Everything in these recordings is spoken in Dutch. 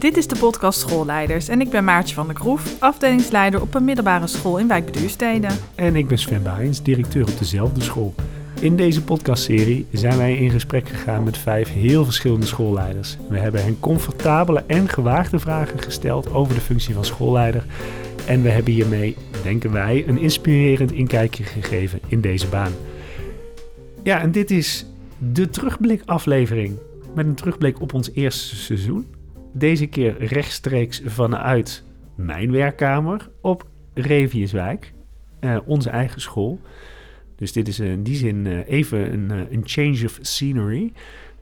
Dit is de podcast Schoolleiders en ik ben Maartje van der Kroef, afdelingsleider op een middelbare school in Wijk Beduurstede. En ik ben Sven Baijens, directeur op dezelfde school. In deze podcastserie zijn wij in gesprek gegaan met vijf heel verschillende schoolleiders. We hebben hen comfortabele en gewaagde vragen gesteld over de functie van schoolleider. En we hebben hiermee, denken wij, een inspirerend inkijkje gegeven in deze baan. Ja, en dit is de terugblikaflevering met een terugblik op ons eerste seizoen. Deze keer rechtstreeks vanuit mijn werkkamer op Reviuswijk, uh, onze eigen school. Dus dit is in die zin uh, even een, een, change of scenery.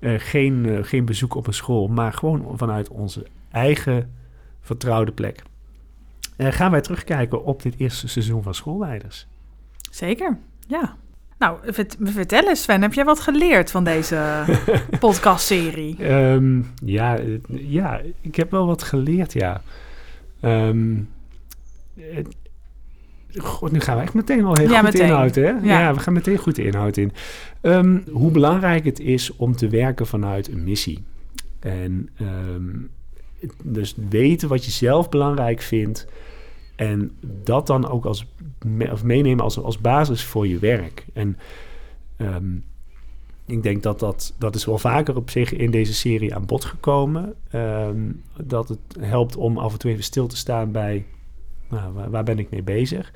geen, geen bezoek op een school, maar gewoon vanuit onze eigen vertrouwde plek. gaan wij terugkijken op dit eerste seizoen van Schoolleiders? Zeker, ja. Nou, vertel eens Sven, heb jij wat geleerd van deze podcastserie? Um, ja, ja, ik heb wel wat geleerd, ja. Um, God, nu gaan we echt meteen al heel ja, goed meteen. inhoud, hè? Ja. ja. we gaan meteen goed de inhoud in. Um, hoe belangrijk het is om te werken vanuit een missie. En dus weten wat je zelf belangrijk vindt... En dat dan ook als, of meenemen als, als basis voor je werk. En um, ik denk dat, dat dat is wel vaker op zich in deze serie aan bod gekomen. Um, dat het helpt om af en toe even stil te staan bij nou, waar, ben ik mee bezig.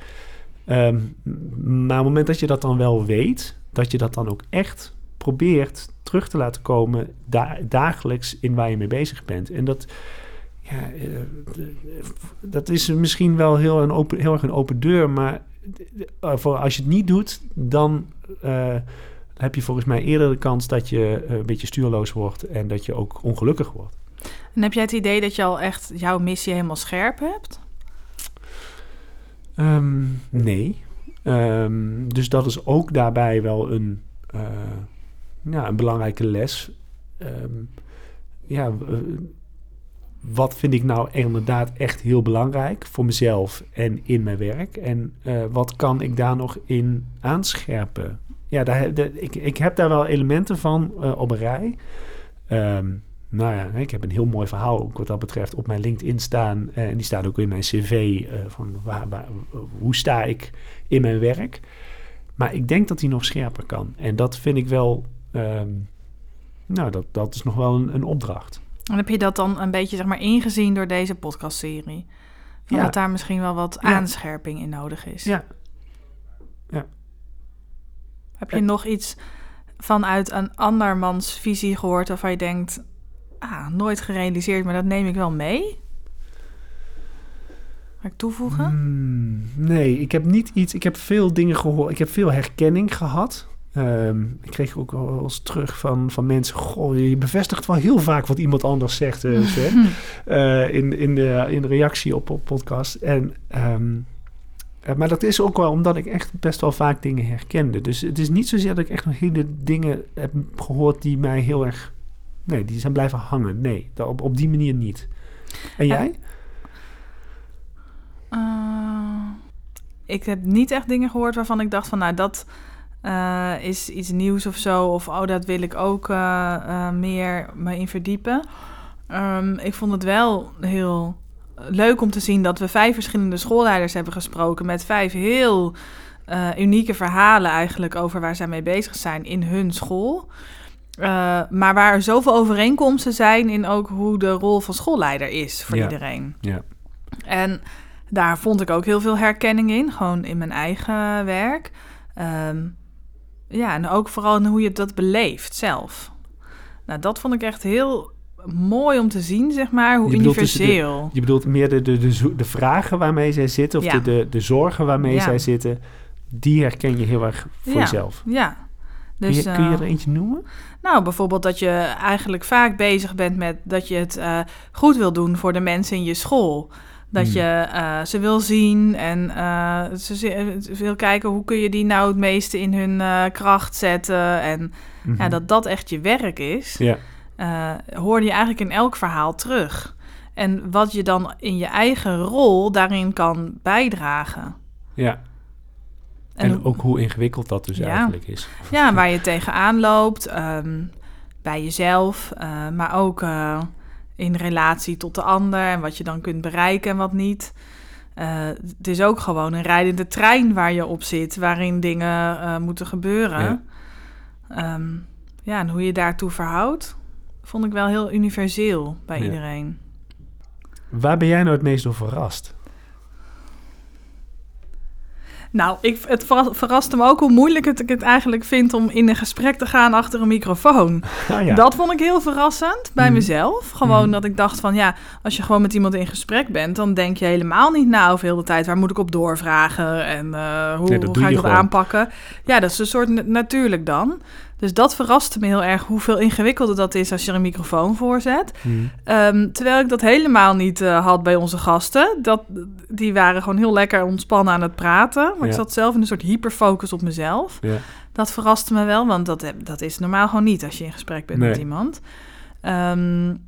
Um, maar op het moment dat je dat dan wel weet, dat je dat dan ook echt probeert terug te laten komen da dagelijks in waar je mee bezig bent. En dat, ja, eh, dat is misschien wel heel, een open, heel erg een open deur, maar eh, voor als je het niet doet, dan uh, heb je volgens mij eerder de kans dat je een beetje stuurloos wordt en dat je ook ongelukkig wordt. En heb jij het idee dat je al echt jouw missie helemaal scherp hebt? Um, nee. Um, dus dat is ook daarbij wel een, uh, ja, een belangrijke les. Um, ja, wat vind ik nou inderdaad echt heel belangrijk voor mezelf en in mijn werk? En uh, wat kan ik daar nog in aanscherpen? Ja, daar, ik, ik heb daar wel elementen van uh, op een rij. Um, nou ja, ik heb een heel mooi verhaal ook wat dat betreft op mijn LinkedIn staan. Uh, en die staat ook in mijn cv van waar, hoe sta ik in mijn werk. Maar ik denk dat die nog scherper kan. En dat vind ik wel, um, nou dat, dat is nog wel een, een opdracht. En heb je dat dan een beetje zeg maar, ingezien door deze podcastserie? Van ja. Dat daar misschien wel wat ja. aanscherping in nodig is. Ja. ja. Heb je nog iets vanuit een andermans visie gehoord waarvan je denkt... Ah, nooit gerealiseerd, maar dat neem ik wel mee? Ga ik toevoegen? Hmm, nee, ik heb niet iets... Ik heb veel dingen gehoord. Ik heb veel herkenning gehad. Um, ik kreeg ook wel eens terug van, van mensen... Goh, je bevestigt wel heel vaak wat iemand anders zegt. Uh, uh, in, in, de, in de reactie op, op podcast. En, um, uh, maar dat is ook wel omdat ik echt best wel vaak dingen herkende. Dus het is niet zozeer dat ik echt nog hele dingen heb gehoord... die mij heel erg... Nee, die zijn blijven hangen. Nee, op, op die manier niet. En jij? ik heb niet echt dingen gehoord waarvan ik dacht van... nou, dat uh, is iets nieuws of zo. Of oh, dat wil ik ook uh, uh, meer me in verdiepen. Um, ik vond het wel heel leuk om te zien dat we vijf verschillende schoolleiders hebben gesproken. Met vijf heel unieke verhalen eigenlijk over waar zij mee bezig zijn in hun school. maar waar er zoveel overeenkomsten zijn in ook hoe de rol van schoolleider is voor ja. iedereen. Ja. En daar vond ik ook heel veel herkenning in, gewoon in mijn eigen werk. Um, ja, en ook vooral in hoe je dat beleeft zelf. Nou, dat vond ik echt heel mooi om te zien, zeg maar, hoe je universeel. Dus de, je bedoelt meer de, de, de, de, vragen waarmee zij zitten, of ja. de, de, de zorgen waarmee ja. zij zitten, die herken je heel erg voor ja. jezelf. Ja. Dus, kun, je, kun je er eentje noemen? Nou, bijvoorbeeld dat je eigenlijk vaak bezig bent met dat je het uh, goed wil doen voor de mensen in je school. Dat hmm. je uh, ze wil zien en uh, ze wil kijken hoe kun je die nou het meeste in hun uh, kracht zetten. En mm -hmm. ja, dat dat echt je werk is, ja. hoorde je eigenlijk in elk verhaal terug. En wat je dan in je eigen rol daarin kan bijdragen. Ja. En, en ook hoe ingewikkeld dat dus ja. eigenlijk is. Ja, waar je tegenaan loopt, um, bij jezelf, maar ook in relatie tot de ander en wat je dan kunt bereiken en wat niet. Uh, het is ook gewoon een rijdende trein waar je op zit, waarin dingen uh, moeten gebeuren. Ja. Um, ja, en hoe je daartoe verhoudt, vond ik wel heel universeel bij ja. iedereen. Waar ben jij nou het meest door verrast? Nou, ik, het verraste me ook hoe moeilijk het, ik het eigenlijk vind om in een gesprek te gaan achter een microfoon. Ah, ja. Dat vond ik heel verrassend bij mm. mezelf. Gewoon mm. dat ik dacht van ja, als je gewoon met iemand in gesprek bent, dan denk je helemaal niet na over heel de tijd waar moet ik op doorvragen en uh, hoe, hoe ga ik dat aanpakken. Ja, dat is een soort natuurlijk dan. Dus dat verraste me heel erg hoeveel ingewikkelder dat is als je er een microfoon voor zet. Hmm. Ehm, terwijl ik dat helemaal niet uh, had bij onze gasten. Dat, die waren gewoon heel lekker ontspannen aan het praten. Maar ik zat zelf in een soort hyperfocus op mezelf. Ja. Dat verraste me wel, want dat, dat is normaal gewoon niet als je in gesprek bent met iemand. Um,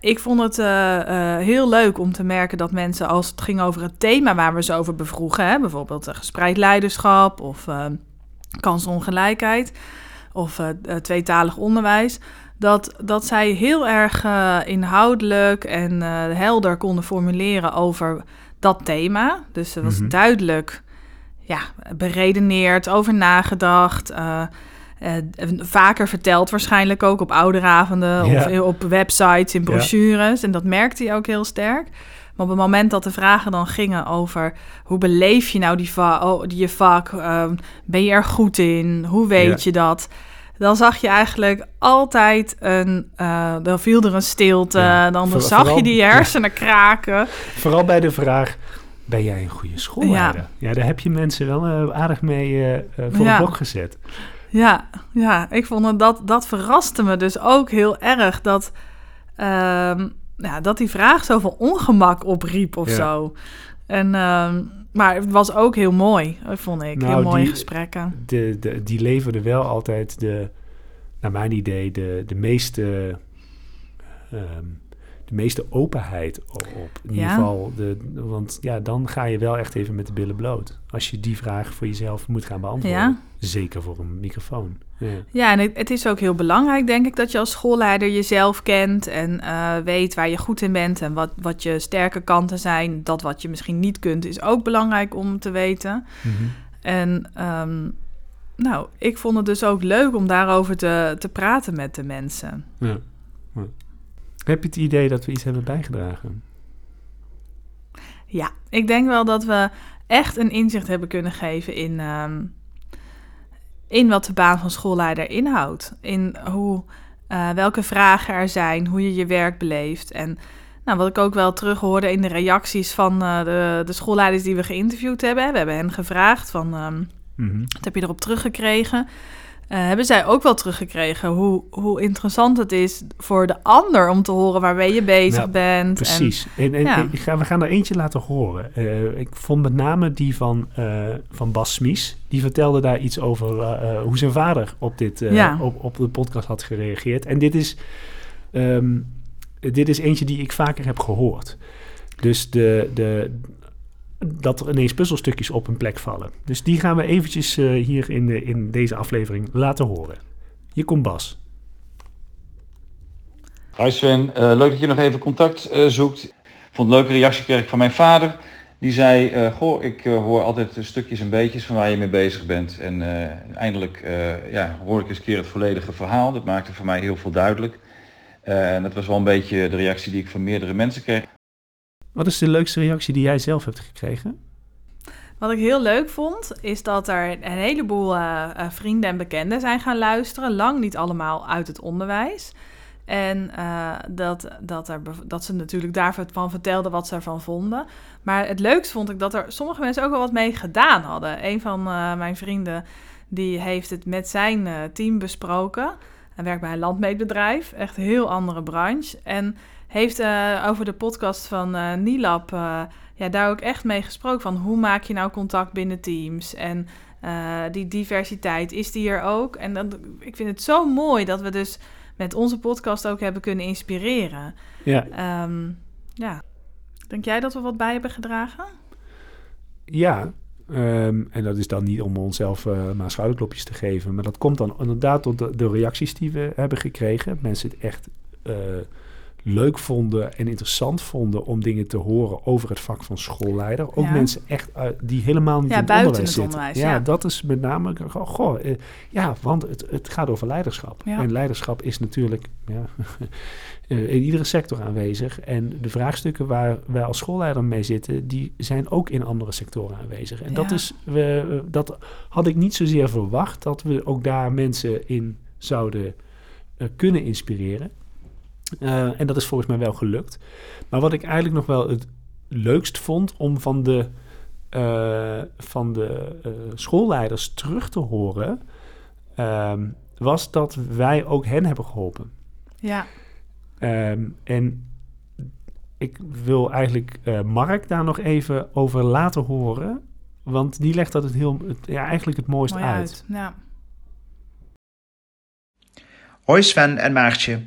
ik vond het uh, uh, heel leuk om te merken dat mensen, als het ging over het thema waar we ze over bevroegen, hè, bijvoorbeeld gespreid leiderschap of kansongelijkheid, of uh, tweetalig onderwijs. Dat, dat zij heel erg uh, inhoudelijk en uh, helder konden formuleren over dat thema. Dus er was mm -hmm. duidelijk ja, beredeneerd, over nagedacht. vaker verteld waarschijnlijk ook op ouderavonden ja. of op websites, in brochures. Ja. En dat merkte hij ook heel sterk. Maar op het moment dat de vragen dan gingen over hoe beleef je nou die, va oh, die je vak, um, ben je er goed in, hoe weet je dat, dan zag je eigenlijk altijd een, uh, dan viel er een stilte, dan Voor, zag je die hersenen kraken. Vooral bij de vraag, ben jij een goede schoolleider? Ja, ja daar heb je mensen wel uh, aardig mee uh, voor ja. de blok gezet. Ja, ja, ik vond dat, dat verraste me dus ook heel erg, dat... Uh, ja, dat die vraag zoveel ongemak opriep of zo. En, uh, maar het was ook heel mooi, vond ik. Nou, heel mooie die, gesprekken. De, de, die leverde wel altijd de, naar mijn idee, de, de meeste... Um, de meeste openheid op. In ieder geval, de, want ja, dan ga je wel echt even met de billen bloot. Als je die vraag voor jezelf moet gaan beantwoorden. Ja. Zeker voor een microfoon. Ja, ja en het, het, is ook heel belangrijk, denk ik, dat je als schoolleider jezelf kent en uh, weet waar je goed in bent en wat, wat je sterke kanten zijn. Dat wat je misschien niet kunt, is ook belangrijk om te weten. Mm -hmm. En um, nou, ik vond het dus ook leuk om daarover te, te praten met de mensen. Ja. Heb je het idee dat we iets hebben bijgedragen? Ja, ik denk wel dat we echt een inzicht hebben kunnen geven in, um, in wat de baan van schoolleider inhoudt. In hoe, uh, welke vragen er zijn, hoe je je werk beleeft. En nou, wat ik ook wel terug hoorde in de reacties van uh, de, de schoolleiders die we geïnterviewd hebben. We hebben hen gevraagd van, um, mm -hmm. wat heb je erop teruggekregen? Uh, hebben zij ook wel teruggekregen hoe, hoe interessant het is voor de ander om te horen waarmee je bezig nou, bent. Precies. En, en, ja. ga, we gaan er eentje laten horen. Uh, ik vond met name die van, uh, van Bas Smies. Die vertelde daar iets over hoe zijn vader op, dit, ja. op, op de podcast had gereageerd. En dit is, um, dit is eentje die ik vaker heb gehoord. Dus de, de, dat er ineens puzzelstukjes op een plek vallen. Dus die gaan we eventjes uh, hier in, de, in deze aflevering laten horen. Hier komt Bas. Hi Sven, uh, leuk dat je nog even contact uh, zoekt. Ik vond een leuke reactie kreeg ik van mijn vader. Die zei, goh, ik hoor altijd stukjes en beetjes van waar je mee bezig bent. En eindelijk ja, hoor ik eens een keer het volledige verhaal. Dat maakte voor mij heel veel duidelijk. en dat was wel een beetje de reactie die ik van meerdere mensen kreeg. Wat is de leukste reactie die jij zelf hebt gekregen? Wat ik heel leuk vond, is dat er een heleboel uh, vrienden en bekenden zijn gaan luisteren. Lang niet allemaal uit het onderwijs. En uh, dat, dat, dat ze natuurlijk daarvan vertelden wat ze ervan vonden. Maar het leukste vond ik dat er sommige mensen ook wel wat mee gedaan hadden. Een van mijn vrienden die heeft het met zijn team besproken. Hij werkt bij een landmeetbedrijf, echt een heel andere branche. En heeft uh, over de podcast van uh, Nilab uh, ja, daar ook echt mee gesproken van hoe maak je nou contact binnen teams en die diversiteit is die er ook. En dan, ik vind het zo mooi dat we dus met onze podcast ook hebben kunnen inspireren. Ja. Um, ja. Denk jij dat we wat bij hebben gedragen? Ja, um, en dat is dan niet om onszelf uh, maar schouderklopjes te geven. Maar dat komt dan inderdaad door de, reacties die we hebben gekregen. Mensen echt uh, leuk vonden en interessant vonden om dingen te horen over het vak van schoolleider. Ook mensen echt die helemaal niet ja, in het onderwijs zitten. Onderwijs, ja, dat is met name, goh, eh, ja, want het, het gaat over leiderschap. En leiderschap is natuurlijk ja, eh, in iedere sector aanwezig. En de vraagstukken waar wij als schoolleider mee zitten, die zijn ook in andere sectoren aanwezig. En dat, is, we, dat had ik niet zozeer verwacht, dat we ook daar mensen in zouden uh, kunnen inspireren. Uh, en dat is volgens mij wel gelukt. Maar wat ik eigenlijk nog wel het leukst vond om van de, uh, van de uh, schoolleiders terug te horen, ehm, was dat wij ook hen hebben geholpen. Ja. Um, en ik wil eigenlijk Mark daar nog even over laten horen. Want die legt dat het heel, het, ja, eigenlijk het mooist Mooi uit. uit. Ja. Hoi Sven en Maartje.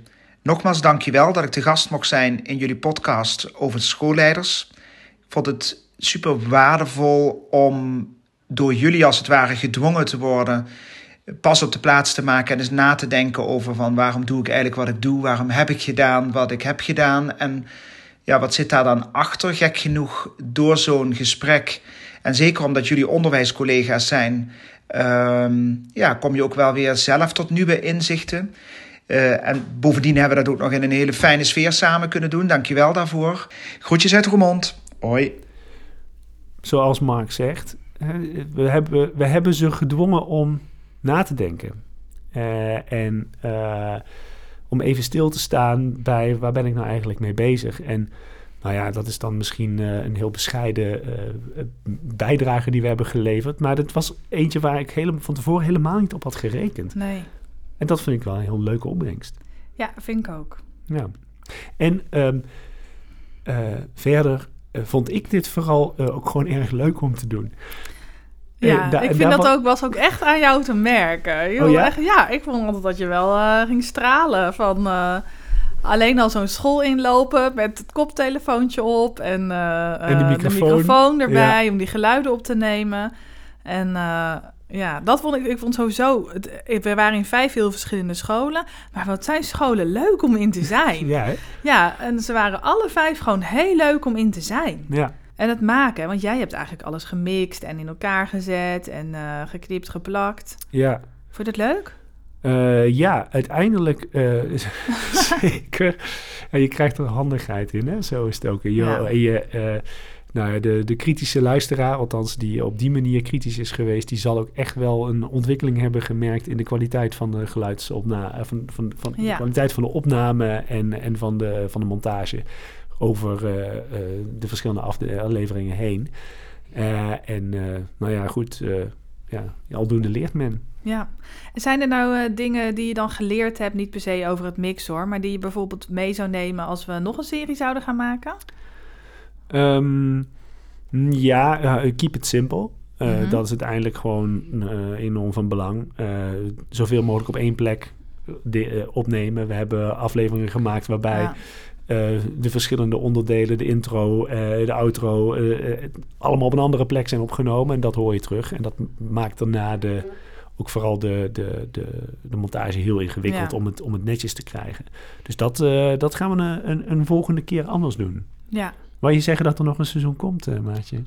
Nogmaals dankjewel dat ik te gast mocht zijn in jullie podcast over schoolleiders. Ik vond het super waardevol om door jullie als het ware gedwongen te worden pas op de plaats te maken en eens na te denken over van waarom doe ik eigenlijk wat ik doe, waarom heb ik gedaan wat ik heb gedaan en ja, wat zit daar dan achter? Gek genoeg door zo'n gesprek en zeker omdat jullie onderwijscollega's zijn, um, ja, kom je ook wel weer zelf tot nieuwe inzichten. Uh, en bovendien hebben we dat ook nog in een hele fijne sfeer samen kunnen doen. Dankjewel daarvoor. Groetjes uit Roermond. Hoi. Zoals Mark zegt, we hebben, we hebben ze gedwongen om na te denken. Uh, en uh, om even stil te staan bij waar ben ik nou eigenlijk mee bezig. En nou ja, dat is dan misschien uh, een heel bescheiden bijdrage die we hebben geleverd. Maar dat was eentje waar ik helemaal, van tevoren helemaal niet op had gerekend. Nee. En dat vind ik wel een heel leuke opbrengst. Ja, vind ik ook. Ja. En um, uh, verder uh, vond ik dit vooral uh, ook gewoon erg leuk om te doen. Ja, ik vind dat ook, was ook echt aan jou te merken. Je oh, ja? Echt, ja, ik vond altijd dat je wel ging stralen van alleen al zo'n school inlopen met het koptelefoontje op en, en de, microfoon. de, microfoon. erbij ja. om die geluiden op te nemen. En ja, dat vond ik, ik vond sowieso, het, we waren in vijf heel verschillende scholen, maar wat zijn scholen leuk om in te zijn. ja, hè? ja, en ze waren alle vijf gewoon heel leuk om in te zijn. Ja. En het maken, want jij hebt eigenlijk alles gemixt en in elkaar gezet en uh, geknipt, geplakt. Ja. Vond je dat leuk? Uh, ja, uiteindelijk uh, zeker. En je krijgt er handigheid in, hè? zo is het ook. Je, ja. je, nou, de, de kritische luisteraar, althans die op die manier kritisch is geweest, die zal ook echt wel een ontwikkeling hebben gemerkt in de kwaliteit van de geluidsopname, van, van, van ja. de kwaliteit van de opname en, en van, de, van de montage over uh, uh, de verschillende afleveringen heen. Uh, en nou ja, goed, ja, aldoende leert men. Ja. Zijn er nou dingen die je dan geleerd hebt, niet per se over het mix hoor, maar die je bijvoorbeeld mee zou nemen als we nog een serie zouden gaan maken? Um, ja, uh, keep it simple. Uh, mm -hmm. Dat is uiteindelijk gewoon uh, enorm van belang. zoveel mogelijk op één plek de, opnemen. We hebben afleveringen gemaakt waarbij ja. de verschillende onderdelen, de intro, de outro, allemaal op een andere plek zijn opgenomen. En dat hoor je terug. En dat maakt daarna de, ook vooral de, de, de, de montage heel ingewikkeld ja. om, het, om het netjes te krijgen. Dus dat, dat gaan we een, een, een volgende keer anders doen. Ja, Wou je zeggen dat er nog een seizoen komt, uh, Maatje?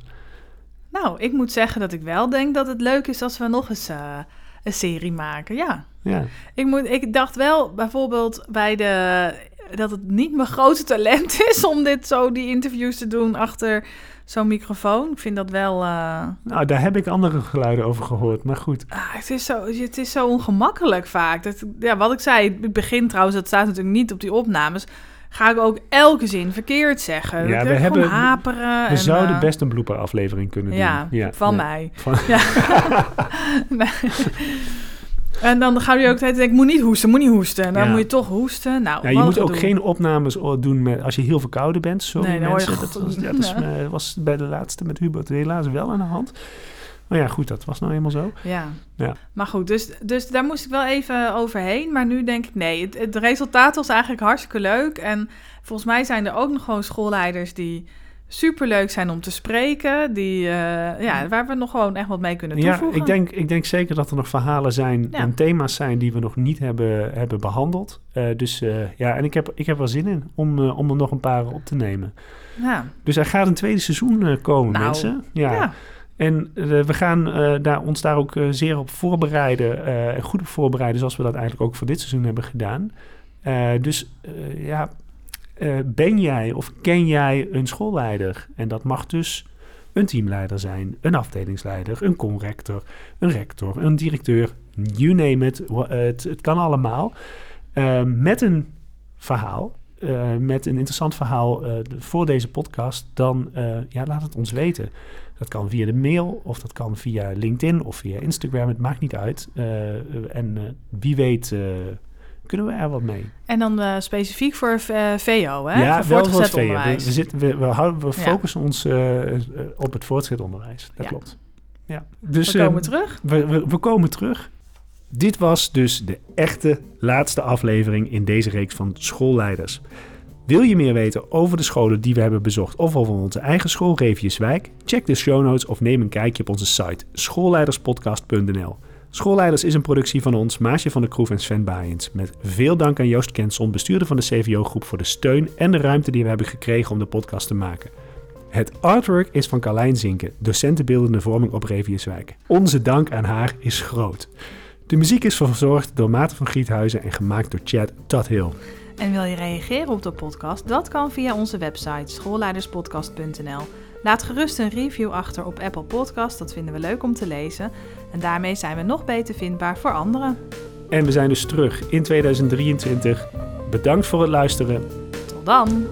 Nou, ik moet zeggen dat ik wel denk dat het leuk is als we nog eens uh, een serie maken. Ja. ja. Ik, moet, ik dacht wel bijvoorbeeld bij de. dat het niet mijn grote talent is om dit zo, die interviews te doen achter zo'n microfoon. Ik vind dat wel. Uh... Nou, daar heb ik andere geluiden over gehoord, maar goed. Ah, het, is zo, het is zo ongemakkelijk vaak. Dat, ja, wat ik zei, het begin trouwens, dat staat natuurlijk niet op die opnames ga ik ook elke zin verkeerd zeggen. Ja, we hebben haperen. We en, zouden uh, best een blooper aflevering kunnen doen. Ja, ja van ja. mij. Van... Ja. en dan gaan we ook tijd ik moet niet hoesten, moet niet hoesten. En dan moet je toch hoesten. Nou, Ja, je moet ook geen opnames doen met, als je heel verkouden bent. Sorry Nee, mensen. Dat, was, ja, dat eh, was bij de laatste met Hubert helaas wel aan de hand. Maar ja, goed, dat was nou eenmaal zo. Ja. Ja. Maar goed, dus, dus daar moest ik wel even overheen. Maar nu denk ik, nee, het, het resultaat was eigenlijk hartstikke leuk. En volgens mij zijn er ook nog gewoon schoolleiders die superleuk zijn om te spreken. Die, uh, ja, waar we nog gewoon echt wat mee kunnen toevoegen. Ja, ik denk, ik denk zeker dat er nog verhalen zijn en thema's zijn die we nog niet hebben, hebben behandeld. Uh, dus uh, ja, en ik heb, ik heb er zin in om, om er nog een paar op te nemen. Ja. Dus er gaat een tweede seizoen komen, nou, mensen. Ja. ja. En we gaan daar, ons daar ook zeer op voorbereiden. en goed op voorbereiden, zoals we dat eigenlijk ook voor dit seizoen hebben gedaan. dus ja, ben jij of ken jij een schoolleider? En dat mag dus een teamleider zijn, een afdelingsleider, een conrector, een rector, een directeur, you name it. Het, het kan allemaal. Met een verhaal, uh, met een interessant verhaal voor deze podcast, dan ja, laat het ons weten. Dat kan via de mail of dat kan via LinkedIn of via Instagram. Het maakt niet uit. en wie weet kunnen we er wat mee. En dan specifiek voor eh, VO, hè? Ja, voor wel voor VO. We, we, zitten, we, we, houden, we focussen ons op het voortgezet onderwijs. Dat ja. klopt. Ja. Dus, we komen terug. We, we, we, komen terug. Dit was dus de echte laatste aflevering in deze reeks van schoolleiders. Wil je meer weten over de scholen die we hebben bezocht of over onze eigen school Reviuswijk? Check de show notes of neem een kijkje op onze site schoolleiderspodcast.nl. Schoolleiders is een productie van ons, Maasje van de Kroef en Sven Baaiens. Met veel dank aan Joost Kenson, bestuurder van de CVO-groep, voor de steun en de ruimte die we hebben gekregen om de podcast te maken. Het artwork is van Carlijn Zinken, docenten beeldende vorming op Reviuswijk. Onze dank aan haar is groot. De muziek is verzorgd door Maarten van Giethuizen en gemaakt door Chad Tudhill. En wil je reageren op de podcast? Dat kan via onze website schoolleiderspodcast.nl. Laat gerust een review achter op Apple Podcast, dat vinden we leuk om te lezen. En daarmee zijn we nog beter vindbaar voor anderen. En we zijn dus terug in 2023. Bedankt voor het luisteren. Tot dan!